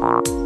Bye.